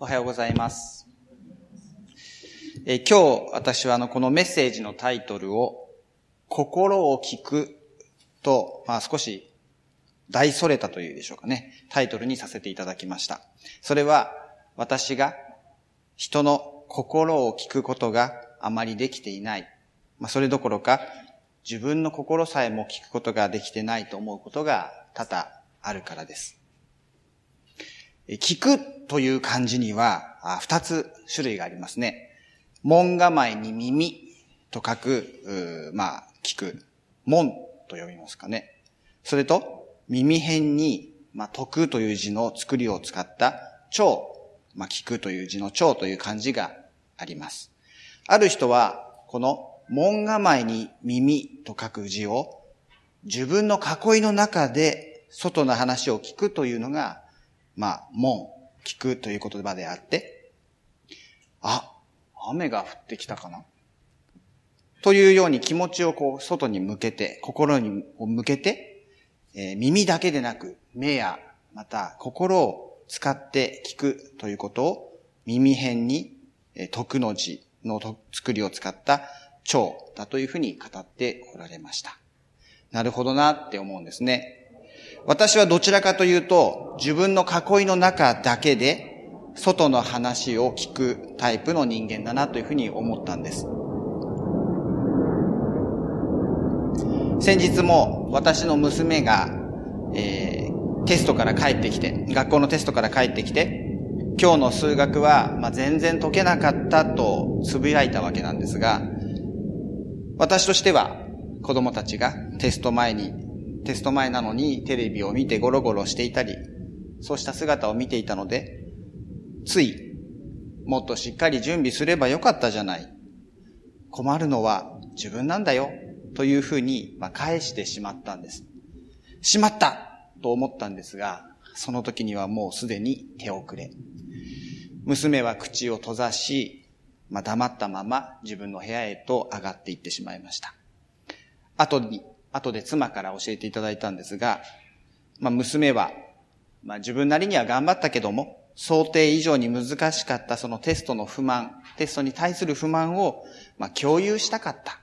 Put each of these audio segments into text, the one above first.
おはようございます。え今日私はあのこのメッセージのタイトルを心を聞くと、まあ少し大それたというでしょうかね、タイトルにさせていただきました。それは私が人の心を聞くことがあまりできていない。まあそれどころか自分の心さえも聞くことができてないと思うことが多々あるからです。聞くという漢字には二つ種類がありますね。門構えに耳と書く、まあ、聞く。門と読みますかね。それと、耳辺に、まあ、徳という字の作りを使った、聴、まあ、聞くという字の聴という漢字があります。ある人は、この門構えに耳と書く字を、自分の囲いの中で外の話を聞くというのが、まあ、門、聞くという言葉であって、あ、雨が降ってきたかなというように気持ちをこう、外に向けて、心に向けて、えー耳だけでなく、目や、また心を使って聞くということを、耳辺に、えー徳の字の作りを使った蝶だというふうに語っておられました。なるほどなって思うんですね。私はどちらかというと、自分の囲いの中だけで、外の話を聞くタイプの人間だなというふうに思ったんです。先日も私の娘が、えーテストから帰ってきて、学校のテストから帰ってきて、今日の数学は、まあ、全然解けなかったとつぶやいたわけなんですが、私としては子供たちがテスト前に、テスト前なのにテレビを見てゴロゴロしていたり、そうした姿を見ていたので、つい、もっとしっかり準備すればよかったじゃない。困るのは自分なんだよ。というふうに、ま、返してしまったんです。しまったと思ったんですが、その時にはもうすでに手遅れ。娘は口を閉ざし、まあ、黙ったまま自分の部屋へと上がっていってしまいました。後に、後で妻から教えていただいたんですが、まあ、娘は、まあ、自分なりには頑張ったけども、想定以上に難しかったそのテストの不満、テストに対する不満を、まあ、共有したかった。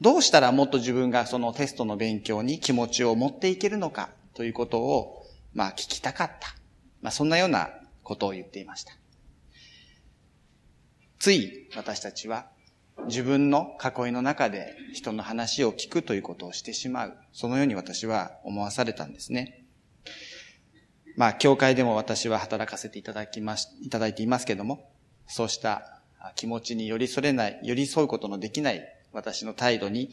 どうしたらもっと自分がそのテストの勉強に気持ちを持っていけるのかということを、まあ、聞きたかった。まあ、そんなようなことを言っていました。つい私たちは自分の囲いの中で人の話を聞くということをしてしまう。そのように私は思わされたんですね。まあ、教会でも私は働かせていただきまし、いただいていますけども、そうした気持ちに寄り添れない、寄り添うことのできない私の態度に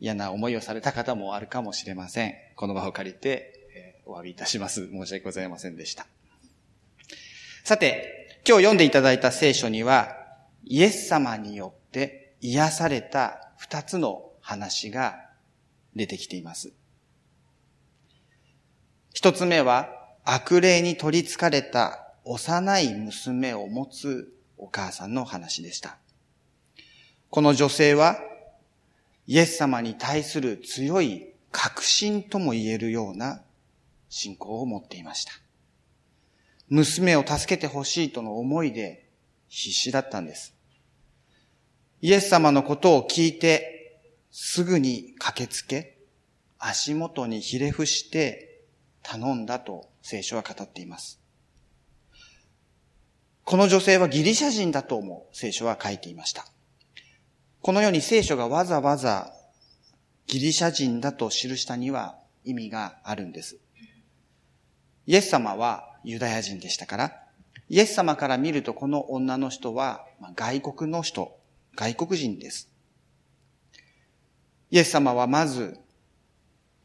嫌な思いをされた方もあるかもしれません。この場を借りて、えお詫びいたします。申し訳ございませんでした。さて、今日読んでいただいた聖書には、イエス様によって癒された二つの話が出てきています。一つ目は、悪霊に取り憑かれた幼い娘を持つお母さんの話でした。この女性は、イエス様に対する強い確信とも言えるような信仰を持っていました。娘を助けてほしいとの思いで必死だったんです。イエス様のことを聞いて、すぐに駆けつけ、足元にひれ伏して頼んだと聖書は語っています。この女性はギリシャ人だと思う聖書は書いていました。このように聖書がわざわざギリシャ人だと記したには意味があるんです。イエス様はユダヤ人でしたから、イエス様から見るとこの女の人は外国の人、外国人です。イエス様はまず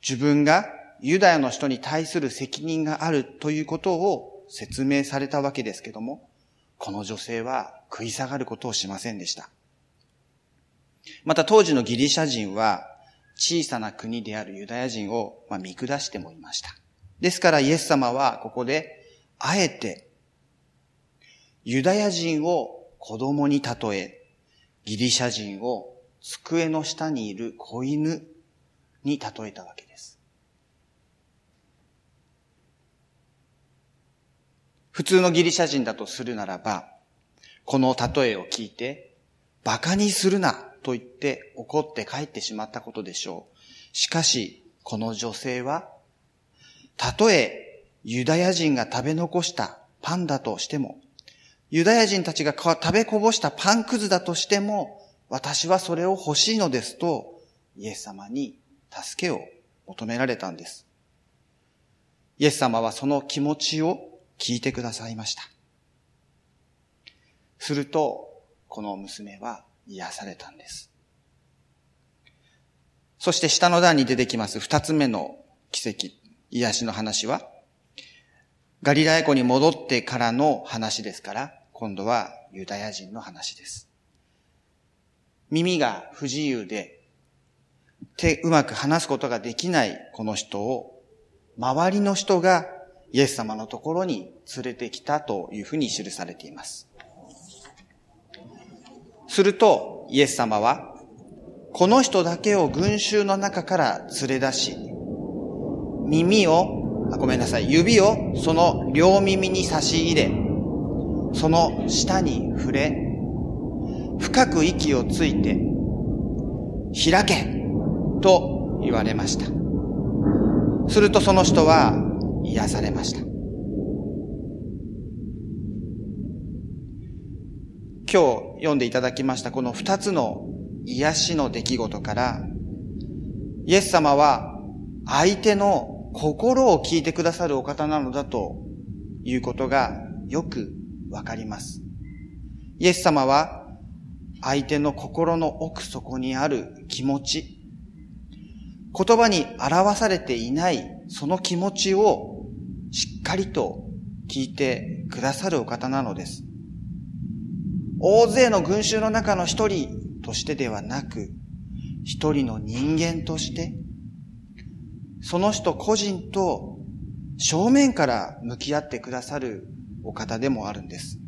自分がユダヤの人に対する責任があるということを説明されたわけですけども、この女性は食い下がることをしませんでした。また当時のギリシャ人は小さな国であるユダヤ人を見下してもいました。ですからイエス様はここであえてユダヤ人を子供に例え、ギリシャ人を机の下にいる子犬に例えたわけです。普通のギリシャ人だとするならば、この例えを聞いて、馬鹿にするなと言って怒って帰ってしまったことでしょう。しかし、この女性は、たとえユダヤ人が食べ残したパンだとしても、ユダヤ人たちが食べこぼしたパンくずだとしても、私はそれを欲しいのですと、イエス様に助けを求められたんです。イエス様はその気持ちを聞いてくださいました。すると、この娘は癒されたんです。そして下の段に出てきます二つ目の奇跡、癒しの話は、ガリラヤ湖に戻ってからの話ですから、今度はユダヤ人の話です。耳が不自由で、手、うまく話すことができないこの人を、周りの人がイエス様のところに連れてきたというふうに記されています。すると、イエス様は、この人だけを群衆の中から連れ出し、耳を、あごめんなさい、指をその両耳に差し入れ、その下に触れ、深く息をついて、開けと言われました。するとその人は癒されました。今日読んでいただきましたこの二つの癒しの出来事から、イエス様は相手の心を聞いてくださるお方なのだということがよくわかります。イエス様は相手の心の奥底にある気持ち、言葉に表されていないその気持ちをしっかりと聞いてくださるお方なのです。大勢の群衆の中の一人としてではなく、一人の人間として、その人個人と正面から向き合ってくださるお方でもあるんです。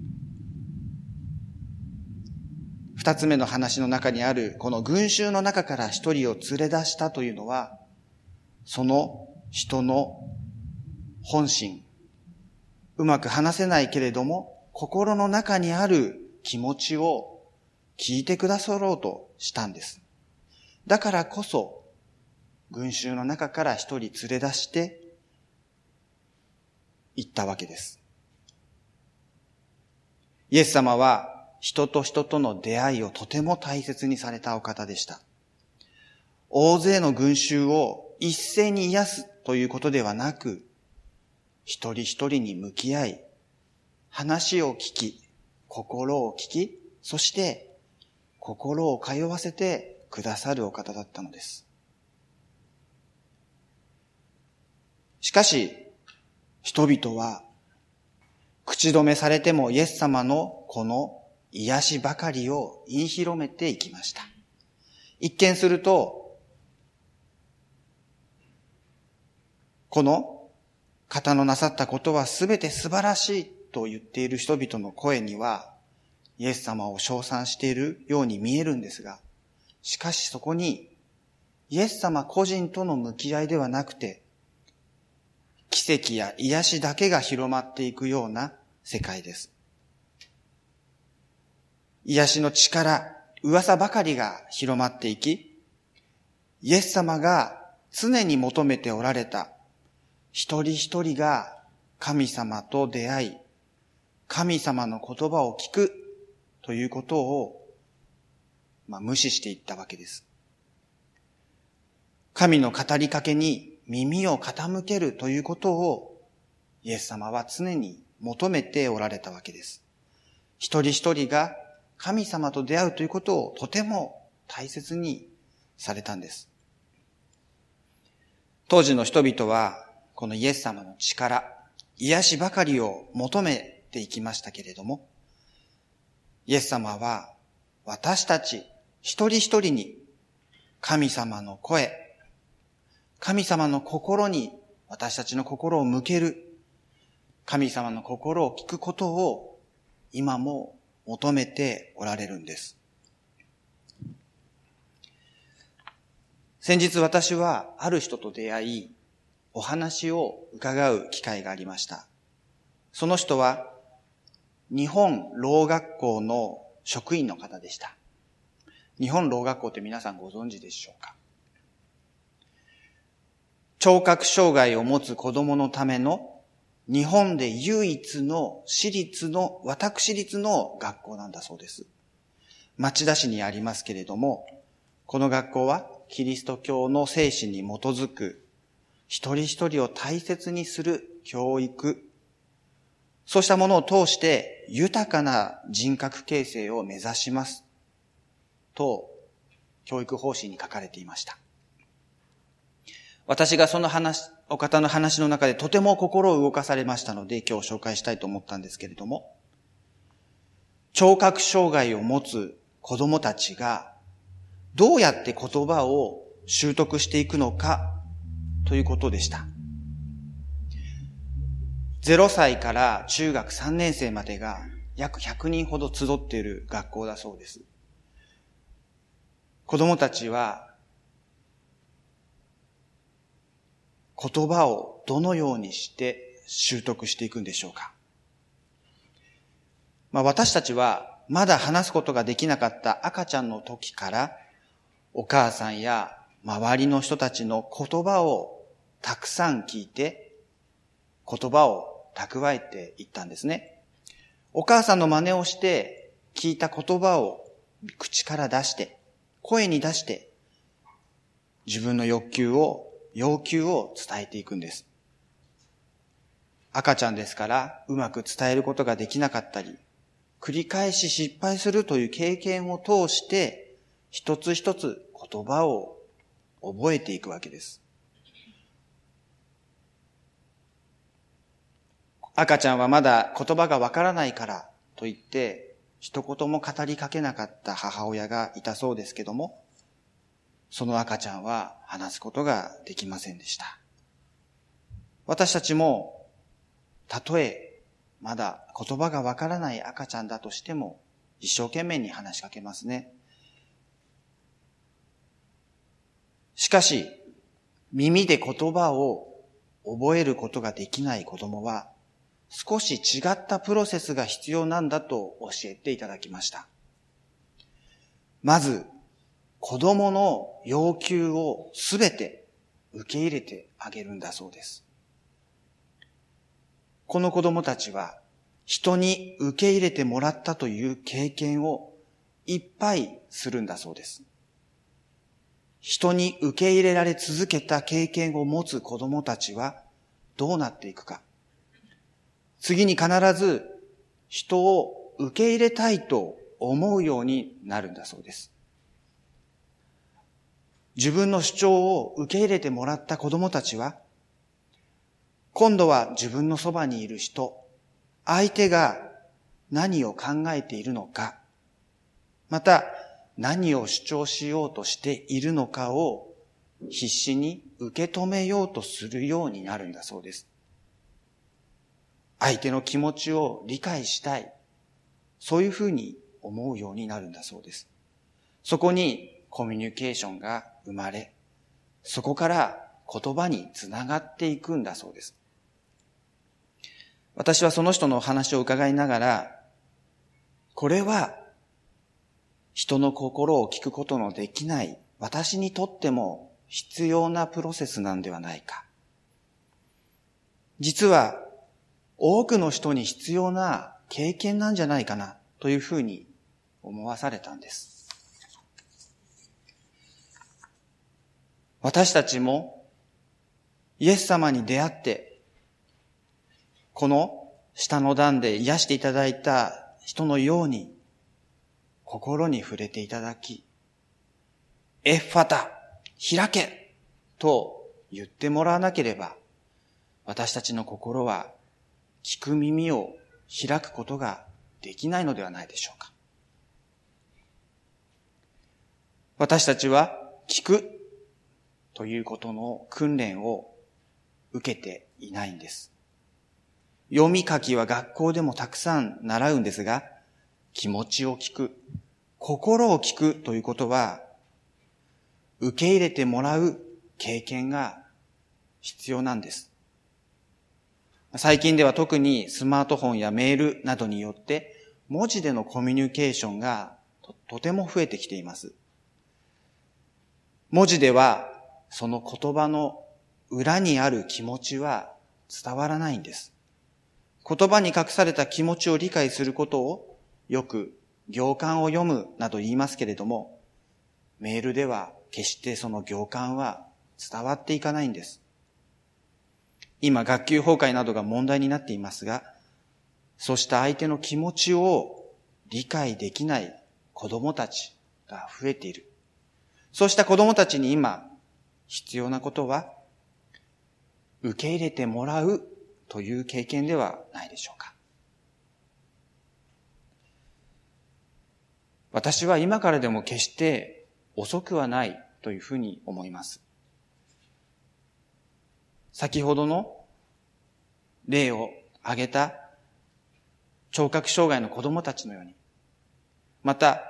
二つ目の話の中にある、この群衆の中から一人を連れ出したというのは、その人の本心、うまく話せないけれども、心の中にある気持ちを聞いてくださろうとしたんです。だからこそ、群衆の中から一人連れ出して行ったわけです。イエス様は人と人との出会いをとても大切にされたお方でした。大勢の群衆を一斉に癒すということではなく、一人一人に向き合い、話を聞き、心を聞き、そして心を通わせてくださるお方だったのです。しかし、人々は口止めされてもイエス様のこの癒しばかりを言い広めていきました。一見すると、この方のなさったことはすべて素晴らしいと言っている人々の声には、イエス様を称賛しているように見えるんですが、しかしそこに、イエス様個人との向き合いではなくて、奇跡や癒しだけが広まっていくような世界です。癒しの力、噂ばかりが広まっていき、イエス様が常に求めておられた一人一人が神様と出会い、神様の言葉を聞くということを、まあ、無視していったわけです。神の語りかけに耳を傾けるということをイエス様は常に求めておられたわけです。一人一人が神様と出会うということをとても大切にされたんです。当時の人々はこのイエス様の力、癒しばかりを求めていきましたけれども、イエス様は私たち一人一人に神様の声、神様の心に私たちの心を向ける、神様の心を聞くことを今も求めておられるんです。先日私はある人と出会い、お話を伺う機会がありました。その人は日本老学校の職員の方でした。日本老学校って皆さんご存知でしょうか？聴覚障害を持つ子供のための日本で唯一の私立の、私立の学校なんだそうです。町田市にありますけれども、この学校はキリスト教の精神に基づく一人一人を大切にする教育、そうしたものを通して豊かな人格形成を目指します。と、教育方針に書かれていました。私がその話、お方の話の中でとても心を動かされましたので今日紹介したいと思ったんですけれども、聴覚障害を持つ子供たちがどうやって言葉を習得していくのかということでした。0歳から中学3年生までが約100人ほど集っている学校だそうです。子供たちは言葉をどのようにして習得していくんでしょうか？まあ、私たちはまだ話すことができなかった赤ちゃんの時からお母さんや周りの人たちの言葉をたくさん聞いて言葉を蓄えていったんですね。お母さんの真似をして聞いた言葉を口から出して声に出して自分の欲求を要求を伝えていくんです。赤ちゃんですからうまく伝えることができなかったり、繰り返し失敗するという経験を通して、一つ一つ言葉を覚えていくわけです。赤ちゃんはまだ言葉がわからないからと言って、一言も語りかけなかった母親がいたそうですけども、その赤ちゃんは話すことができませんでした。私たちも、たとえまだ言葉がわからない赤ちゃんだとしても、一生懸命に話しかけますね。しかし、耳で言葉を覚えることができない子供は、少し違ったプロセスが必要なんだと教えていただきました。まず、子供の要求をすべて受け入れてあげるんだそうです。この子供たちは人に受け入れてもらったという経験をいっぱいするんだそうです。人に受け入れられ続けた経験を持つ子供たちはどうなっていくか。次に必ず人を受け入れたいと思うようになるんだそうです。自分の主張を受け入れてもらった子供たちは、今度は自分のそばにいる人、相手が何を考えているのか、また何を主張しようとしているのかを必死に受け止めようとするようになるんだそうです。相手の気持ちを理解したい。そういうふうに思うようになるんだそうです。そこにコミュニケーションが生まれ、そこから言葉につながっていくんだそうです。私はその人のお話を伺いながら、これは人の心を聞くことのできない私にとっても必要なプロセスなんではないか。実は多くの人に必要な経験なんじゃないかなというふうに思わされたんです。私たちもイエス様に出会って、この下の段で癒していただいた人のように心に触れていただき、エッファタ、開けと言ってもらわなければ、私たちの心は聞く耳を開くことができないのではないでしょうか。私たちは聞くということの訓練を受けていないんです。読み書きは学校でもたくさん習うんですが、気持ちを聞く、心を聞くということは、受け入れてもらう経験が必要なんです。最近では特にスマートフォンやメールなどによって文字でのコミュニケーションがとても増えてきています。文字ではその言葉の裏にある気持ちは伝わらないんです。言葉に隠された気持ちを理解することをよく行間を読むなど言いますけれども、メールでは決してその行間は伝わっていかないんです。今、学級崩壊などが問題になっていますが、そうした相手の気持ちを理解できない子供たちが増えている。そうした子供たちに今、必要なことは、受け入れてもらうという経験ではないでしょうか。私は今からでも決して遅くはないというふうに思います。先ほどの例を挙げた聴覚障害の子供たちのように、また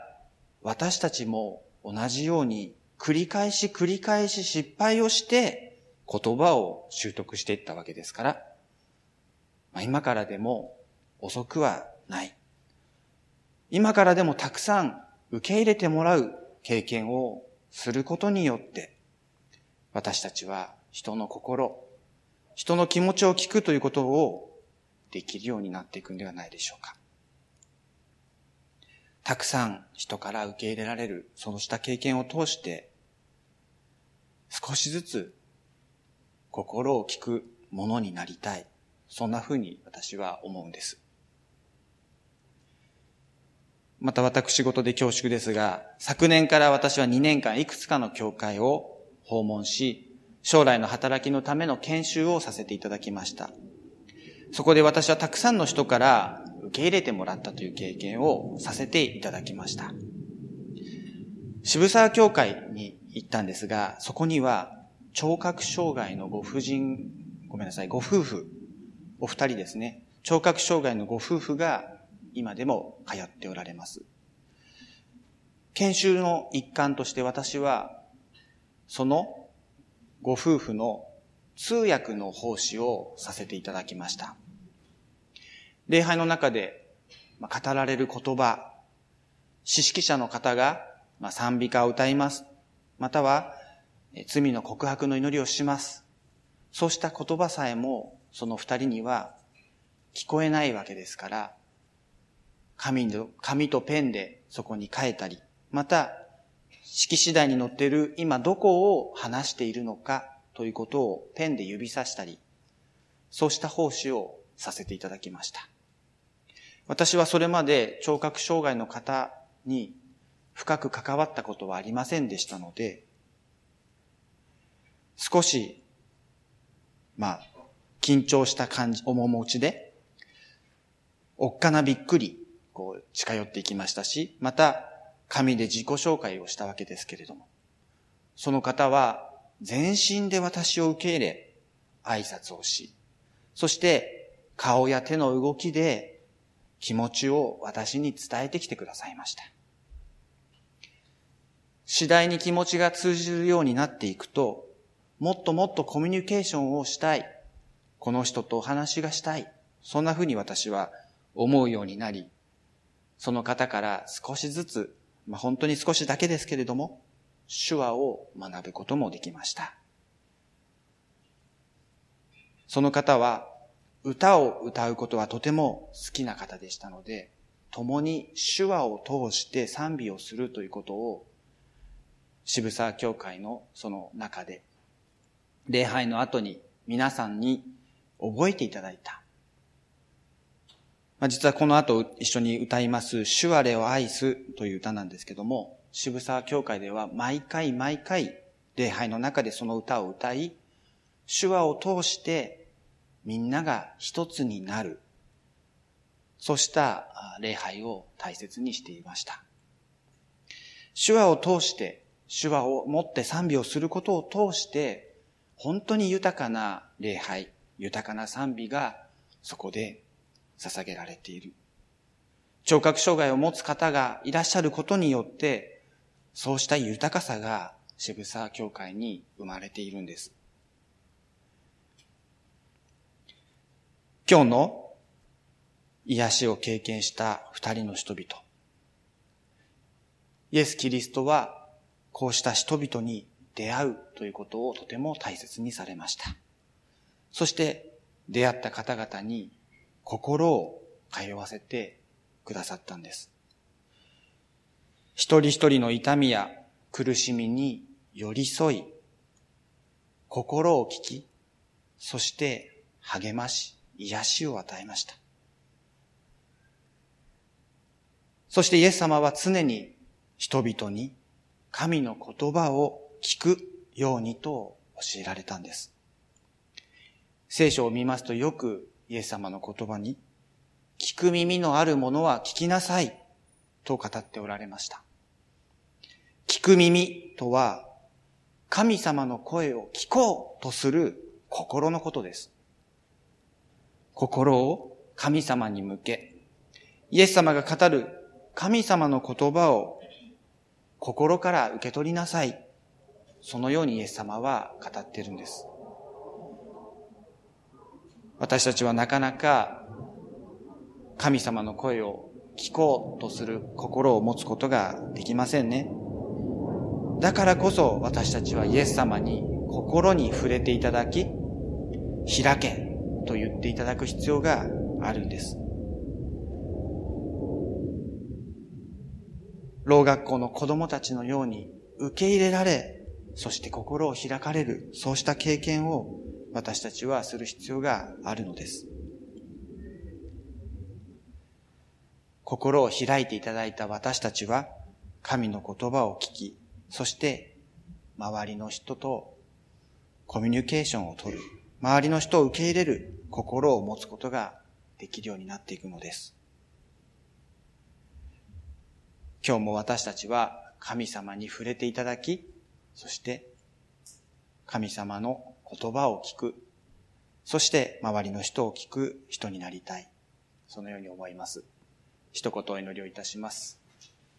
私たちも同じように繰り返し繰り返し失敗をして言葉を習得していったわけですから、まあ、今からでも遅くはない。今からでもたくさん受け入れてもらう経験をすることによって、私たちは人の心、人の気持ちを聞くということをできるようになっていくんではないでしょうか。たくさん人から受け入れられる、そうした経験を通して、少しずつ心を聞くものになりたい。そんな風に私は思うんです。また私事で恐縮ですが、昨年から私は2年間いくつかの教会を訪問し、将来の働きのための研修をさせていただきました。そこで私はたくさんの人から受け入れてもらったという経験をさせていただきました。渋沢教会に行ったんですが、そこには聴覚障害のご婦人、ごめんなさい、ご夫婦、お二人ですね。聴覚障害のご夫婦が今でも通っておられます。研修の一環として私は、そのご夫婦の通訳の奉仕をさせていただきました。礼拝の中で語られる言葉、詩式者の方がま賛美歌を歌います。または罪の告白の祈りをします。そうした言葉さえもその二人には聞こえないわけですから、紙の紙とペンでそこに書いたり、また式次第に載っている今どこを話しているのかということをペンで指さしたり、そうした奉仕をさせていただきました。私はそれまで聴覚障害の方に深く関わったことはありませんでしたので、少し、まあ、緊張した感じ、面持ちで、おっかなびっくり、こう、近寄っていきましたし、また、紙で自己紹介をしたわけですけれども、その方は、全身で私を受け入れ、挨拶をし、そして顔や手の動きで気持ちを私に伝えてきてくださいました。次第に気持ちが通じるようになっていくと、もっともっとコミュニケーションをしたい。この人とお話がしたい。そんなふうに私は思うようになり、その方から少しずつ、まあ、本当に少しだけですけれども、手話を学ぶこともできました。その方は歌を歌うことはとても好きな方でしたので、共に手話を通して賛美をするということを渋沢教会のその中で、礼拝の後に皆さんに覚えていただいた。まあ、実はこの後一緒に歌います、手話レを愛すという歌なんですけども、渋沢教会では毎回毎回礼拝の中でその歌を歌い、手話を通してみんなが一つになる。そうした礼拝を大切にしていました。手話を通して、手話を持って賛美をすることを通して、本当に豊かな礼拝、豊かな賛美がそこで捧げられている。聴覚障害を持つ方がいらっしゃることによって、そうした豊かさが渋沢教会に生まれているんです。今日の癒しを経験した二人の人々。イエス・キリストはこうした人々に出会うということをとても大切にされました。そして出会った方々に心を通わせてくださったんです。一人一人の痛みや苦しみに寄り添い、心を聞き、そして励まし、癒しを与えました。そしてイエス様は常に人々に神の言葉を聞くようにと教えられたんです。聖書を見ますとよくイエス様の言葉に、聞く耳のあるものは聞きなさいと語っておられました。聞く耳とは、神様の声を聞こうとする心のことです。心を神様に向け、イエス様が語る神様の言葉を心から受け取りなさい。そのようにイエス様は語っているんです。私たちはなかなか神様の声を聞こうとする心を持つことができませんね。だからこそ私たちはイエス様に心に触れていただき、開けと言っていただく必要があるんです。老学校の子供たちのように受け入れられ、そして心を開かれる、そうした経験を私たちはする必要があるのです。心を開いていただいた私たちは、神の言葉を聞き、そして周りの人とコミュニケーションをとる。周りの人を受け入れる心を持つことができるようになっていくのです。今日も私たちは神様に触れていただき、そして神様の言葉を聞く、そして周りの人を聞く人になりたい。そのように思います。一言お祈りをいたします。